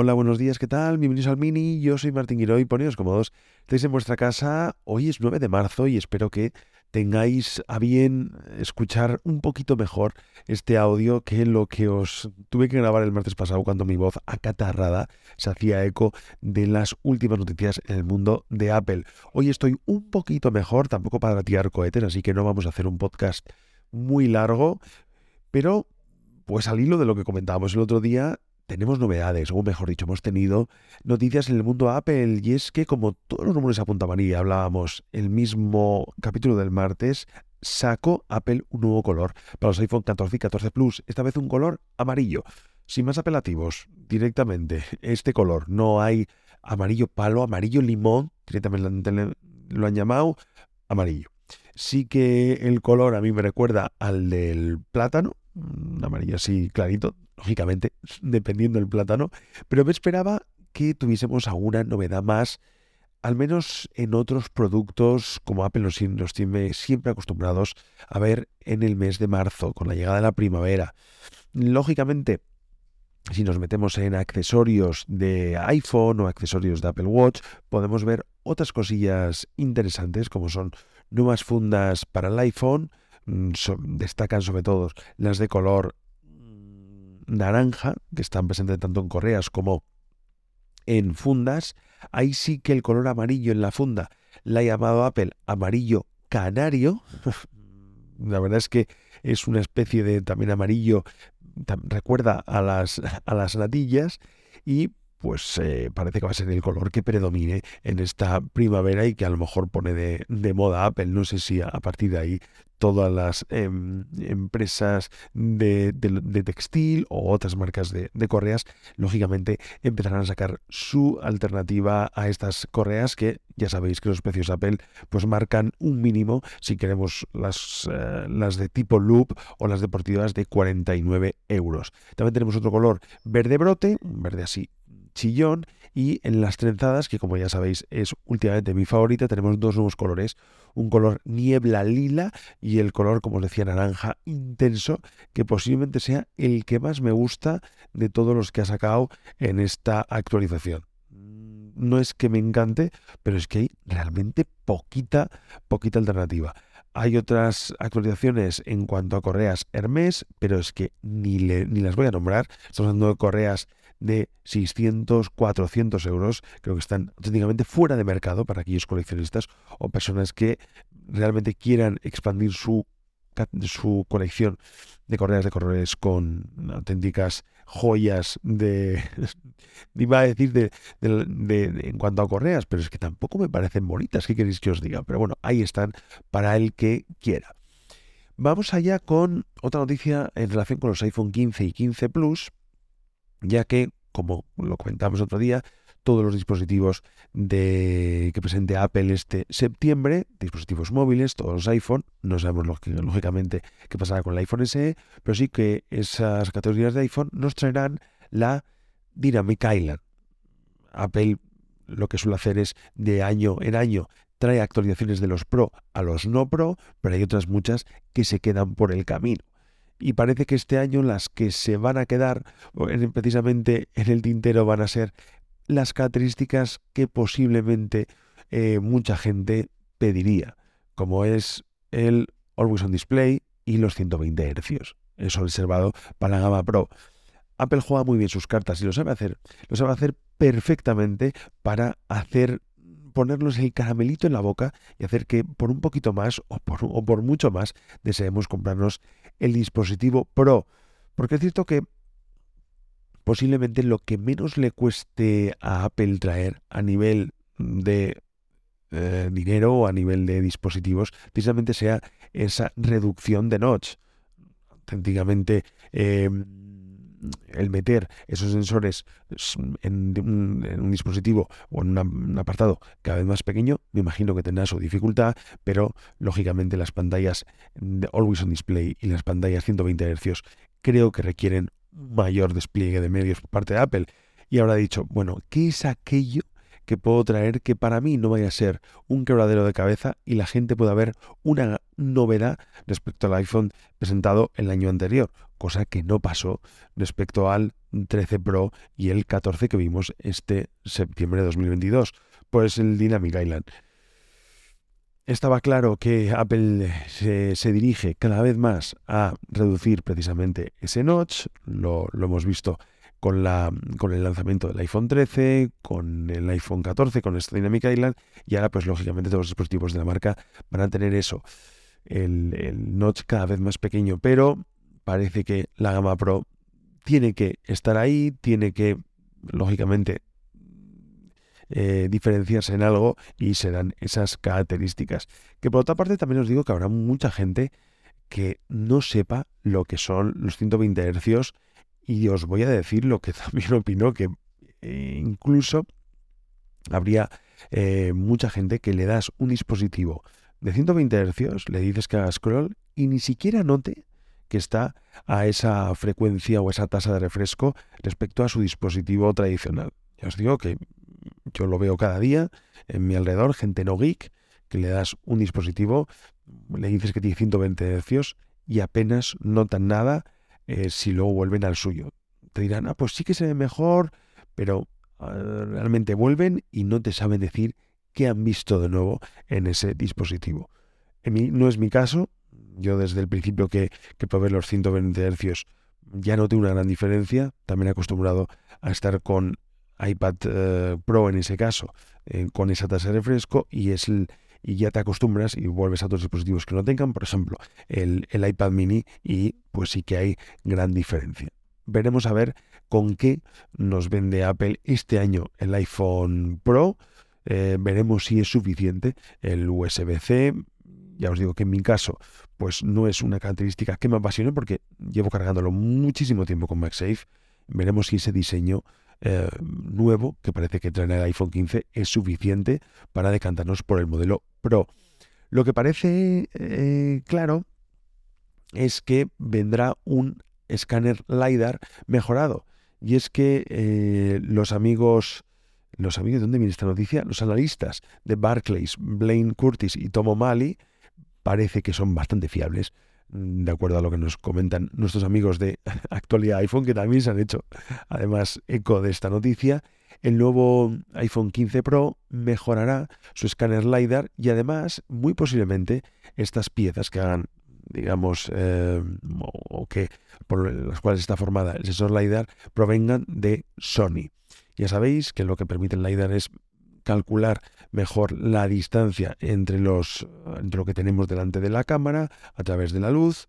Hola, buenos días, ¿qué tal? Bienvenidos al Mini, yo soy Martín Giroy, poneos cómodos. Estáis en vuestra casa, hoy es 9 de marzo y espero que tengáis a bien escuchar un poquito mejor este audio que lo que os tuve que grabar el martes pasado cuando mi voz acatarrada se hacía eco de las últimas noticias en el mundo de Apple. Hoy estoy un poquito mejor, tampoco para tirar cohetes, así que no vamos a hacer un podcast muy largo, pero pues al hilo de lo que comentábamos el otro día, tenemos novedades, o mejor dicho, hemos tenido noticias en el mundo Apple, y es que como todos los rumores apuntaban y hablábamos el mismo capítulo del martes, sacó Apple un nuevo color para los iPhone 14 y 14 Plus, esta vez un color amarillo. Sin más apelativos, directamente, este color, no hay amarillo palo, amarillo limón, directamente lo han llamado amarillo. Sí que el color a mí me recuerda al del plátano, un amarillo así clarito, lógicamente, dependiendo del plátano, pero me esperaba que tuviésemos alguna novedad más, al menos en otros productos como Apple nos, nos tiene siempre acostumbrados a ver en el mes de marzo, con la llegada de la primavera. Lógicamente, si nos metemos en accesorios de iPhone o accesorios de Apple Watch, podemos ver otras cosillas interesantes como son nuevas fundas para el iPhone, mm, destacan sobre todo las de color naranja, que están presentes tanto en correas como en fundas, ahí sí que el color amarillo en la funda la ha llamado Apple amarillo canario. la verdad es que es una especie de también amarillo, recuerda a las, a las natillas y pues eh, parece que va a ser el color que predomine en esta primavera y que a lo mejor pone de, de moda Apple. No sé si a, partir de ahí todas las em, empresas de, textil o otras marcas de, correas, lógicamente empezarán a sacar su alternativa a estas correas que ya sabéis que los precios Apple pues marcan un mínimo si queremos las, eh, las de tipo loop o las deportivas de 49 euros. También tenemos otro color verde brote, verde así chillón y en las trenzadas, que como ya sabéis es últimamente mi favorita, tenemos dos nuevos colores, un color niebla lila y el color, como os decía, naranja intenso, que posiblemente sea el que más me gusta de todos los que ha sacado en esta actualización. No es que me encante, pero es que hay realmente poquita, poquita alternativa. Hay otras actualizaciones en cuanto a correas Hermes, pero es que ni, ni las voy a nombrar. Estamos hablando de correas de 600, 400 euros. Creo que están auténticamente fuera de mercado para aquellos coleccionistas o personas que realmente quieran expandir su, su colección de correas de correos con auténticas joyas de, iba a decir de, en cuanto a correas, pero es que tampoco me parecen bonitas, ¿qué queréis que os diga? Pero bueno, ahí están para el que quiera. Vamos allá con otra noticia en relación con los iPhone 15 y 15 Plus, ya que, como lo comentamos otro día, todos los dispositivos de, que presente Apple este septiembre, dispositivos móviles, todos los iPhone, no sabemos lógicamente qué pasará con el iPhone SE, pero sí que esas categorías de iPhone nos traerán la Dynamic Island. Apple lo que suele hacer es de año en año trae actualizaciones de los Pro a los no Pro, pero hay otras muchas que se quedan por el camino y parece que este año las que se van a quedar precisamente en el tintero van a ser las características que posiblemente eh, mucha gente pediría, como es el Always on Display y los 120 Hz. Eso reservado para la gama Pro. Apple juega muy bien sus cartas y lo sabe hacer. Lo sabe hacer perfectamente para hacer ponernos el caramelito en la boca y hacer que por un poquito más o por, o por mucho más deseemos comprarnos el dispositivo Pro. Porque es cierto que posiblemente lo que menos le cueste a Apple traer a nivel de eh, dinero o a nivel de dispositivos, precisamente sea esa reducción de notch. Auténticamente em, el meter esos sensores en un, dispositivo o en un apartado cada vez más pequeño, me imagino que tendrá su dificultad, pero lógicamente las pantallas de Always on Display y las pantallas 120 Hz creo que requieren mayor despliegue de medios por parte de Apple. Y habrá dicho, bueno, ¿qué es aquello que puedo traer que para mí no vaya a ser un quebradero de cabeza y la gente pueda ver una novedad respecto al iPhone presentado el año anterior, cosa que no pasó respecto al 13 Pro y el 14 que vimos este septiembre de 2022, pues el Dynamic Island. Estaba claro que Apple se, dirige cada vez más a reducir precisamente ese notch, lo, lo hemos visto con, la, con el lanzamiento del iPhone 13, con el iPhone 14, con esta Dynamic Island, y ahora pues lógicamente todos los dispositivos de la marca van a tener eso, el, notch cada vez más pequeño, pero parece que la gama Pro tiene que estar ahí, tiene que, lógicamente, eh, diferenciarse en algo y serán esas características. Que por otra parte también os digo que habrá mucha gente que no sepa lo que son los 120 Hz y os voy a decir lo que también opino, que eh, incluso habría eh, mucha gente que le das un dispositivo de 120 Hz, le dices que haga scroll y ni siquiera note que está a esa frecuencia o esa tasa de refresco respecto a su dispositivo tradicional. Ya os digo que yo lo veo cada día en mi alrededor, gente no geek, que le das un dispositivo, le dices que tiene 120 Hz y apenas notan nada eh, si luego vuelven al suyo. Te dirán, ah, pues sí que se ve mejor, pero ah, realmente vuelven y no te saben decir qué han visto de nuevo en ese dispositivo. En mí, no es mi caso, yo desde el principio que, que probé los 120 Hz ya noté una gran diferencia, también acostumbrado a estar con iPad eh, Pro en ese caso, eh, con esa tasa de refresco y es el, y ya te acostumbras y vuelves a otros dispositivos que no tengan, por ejemplo, el, iPad mini y pues sí que hay gran diferencia. Veremos a ver con qué nos vende Apple este año el iPhone Pro. Eh, veremos si es suficiente el USB-C. Ya os digo que en mi caso, pues no es una característica que me apasione porque llevo cargándolo muchísimo tiempo con MagSafe. Veremos si ese diseño eh, nuevo que parece que trae el iPhone 15 es suficiente para decantarnos por el modelo Pro. Lo que parece eh, claro es que vendrá un escáner LiDAR mejorado. Y es que eh, los amigos, los amigos, ¿de dónde viene esta noticia? Los analistas de Barclays, Blaine Curtis y Tom O'Malley, parece que son bastante fiables de acuerdo a lo que nos comentan nuestros amigos de actualidad iPhone, que también se han hecho además eco de esta noticia. El nuevo iPhone 15 Pro mejorará su escáner LiDAR y además, muy posiblemente, estas piezas que hagan, digamos, eh, o que por las cuales está formada el sensor LiDAR, provengan de Sony. Ya sabéis que lo que permite el LiDAR es calcular mejor la distancia entre, los, entre lo que tenemos delante de la cámara a través de la luz.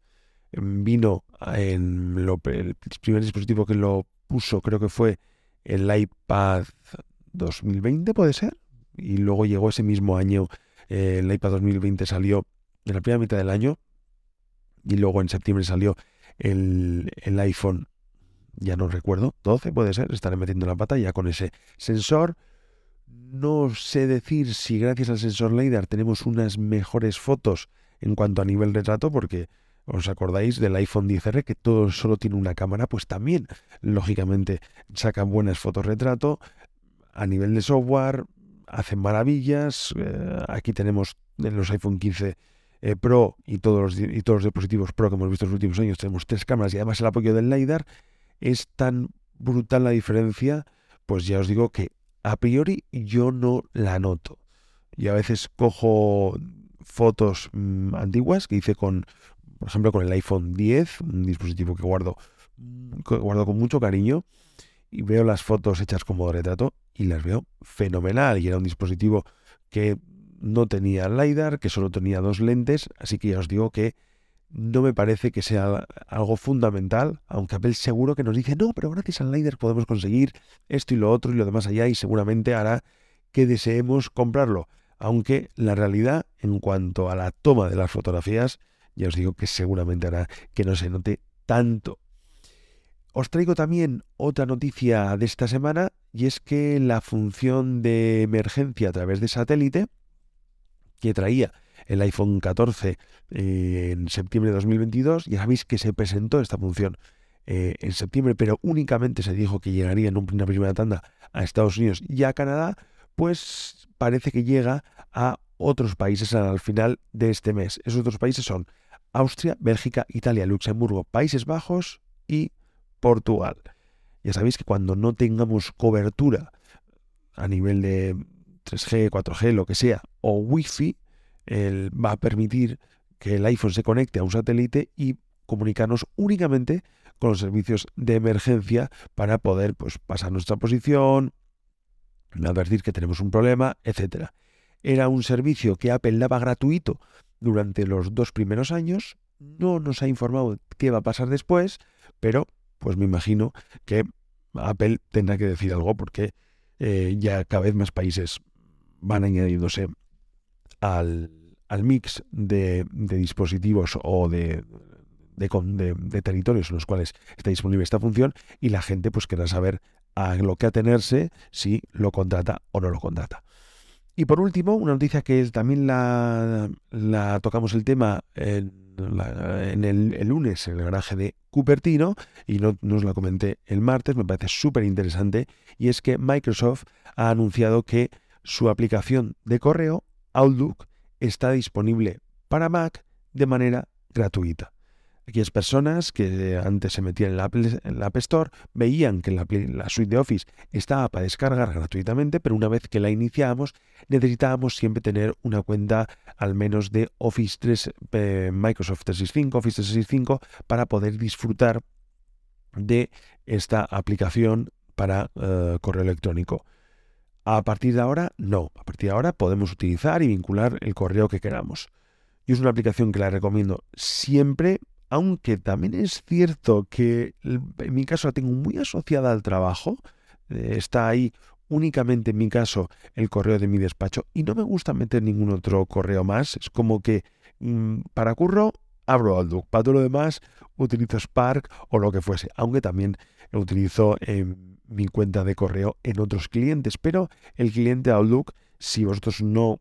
Vino en lo, el primer dispositivo que lo puso, creo que fue el iPad 2020, puede ser. Y luego llegó ese mismo año, eh, el iPad 2020 salió en la primera mitad del año. Y luego en septiembre salió el, el iPhone, ya no recuerdo, 12 puede ser, estaré metiendo la pata ya con ese sensor no sé decir si gracias al sensor LiDAR tenemos unas mejores fotos en cuanto a nivel retrato, porque os acordáis del iPhone 10R que todo solo tiene una cámara, pues también lógicamente saca buenas fotos retrato. A nivel de software hacen maravillas. Eh, aquí tenemos en los iPhone 15 eh, Pro y todos, los, y todos los dispositivos Pro que hemos visto en los últimos años tenemos tres cámaras y además el apoyo del LiDAR. Es tan brutal la diferencia, pues ya os digo que a priori yo no la noto. Y a veces cojo fotos mm, antiguas que hice con, por ejemplo, con el iPhone 10, un dispositivo que guardo, que guardo con mucho cariño, y veo las fotos hechas como retrato y las veo fenomenal. Y era un dispositivo que no tenía LiDAR, que solo tenía dos lentes, así que ya os digo que no me parece que sea algo fundamental, aunque Apple seguro que nos dice, no, pero gracias al LiDAR podemos conseguir esto y lo otro y lo demás allá y seguramente hará que deseemos comprarlo. Aunque la realidad en cuanto a la toma de las fotografías, ya os digo que seguramente hará que no se note tanto. Os traigo también otra noticia de esta semana y es que la función de emergencia a través de satélite que traía el iPhone 14 eh, en septiembre de 2022. Ya sabéis que se presentó esta función eh, en septiembre, pero únicamente se dijo que llegaría en una primera tanda a Estados Unidos y a Canadá. pues parece que llega a otros países al final de este mes. Esos otros países son Austria, Bélgica, Italia, Luxemburgo, Países Bajos y Portugal. Ya sabéis que cuando no tengamos cobertura a nivel de 3G, 4G, lo que sea, o Wi-Fi, va a permitir que el iPhone se conecte a un satélite y comunicarnos únicamente con los servicios de emergencia para poder pues, pasar nuestra posición, advertir que tenemos un problema, etc. Era un servicio que Apple daba gratuito durante los dos primeros años. No nos ha informado qué va a pasar después, pero pues me imagino que Apple tendrá que decir algo porque eh, ya cada vez más países van añadiéndose al, mix de, dispositivos o de, territorios en los cuales está disponible esta función y la gente pues querrá saber a lo que atenerse si lo contrata o no lo contrata. Y por último, una noticia que también la, tocamos el tema en el, lunes en el garaje de Cupertino y no nos la comenté el martes, me parece súper interesante, y es que Microsoft ha anunciado que su aplicación de correo Outlook está disponible para Mac de manera gratuita. Aquellas personas que antes se metían en la, App Store veían que la, suite de Office estaba para descargar gratuitamente, pero una vez que la iniciamos necesitábamos siempre tener una cuenta al menos de Office 3, eh, Microsoft 365, Office 365 para poder disfrutar de esta aplicación para eh, correo electrónico. A partir de ahora, no. A partir de ahora podemos utilizar y vincular el correo que queramos. Y es una aplicación que la recomiendo siempre aunque también es cierto que en mi caso la tengo muy asociada al trabajo, eh, está ahí únicamente en mi caso el correo de mi despacho y no me gusta meter ningún otro correo más, es como que mm, para curro abro Outlook, para todo lo demás utilizo Spark o lo que fuese, aunque también lo utilizo en mi cuenta de correo en otros clientes, pero el cliente Outlook, si vosotros no,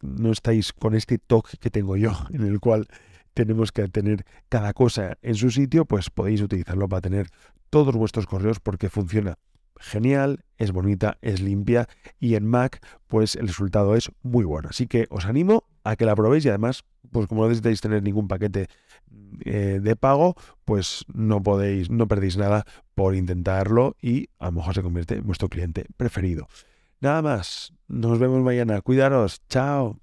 no estáis con este toque que tengo yo, en el cual tenemos que tener cada cosa en su sitio, pues podéis utilizarlo para tener todos vuestros correos porque funciona genial, es bonita, es limpia y en Mac pues el resultado es muy bueno. Así que os animo a que la probéis y además pues como no necesitáis tener ningún paquete eh, de pago, pues no podéis, no perdéis nada por intentarlo y a lo mejor se convierte en vuestro cliente preferido. Nada más, nos vemos mañana, cuidaros, chao.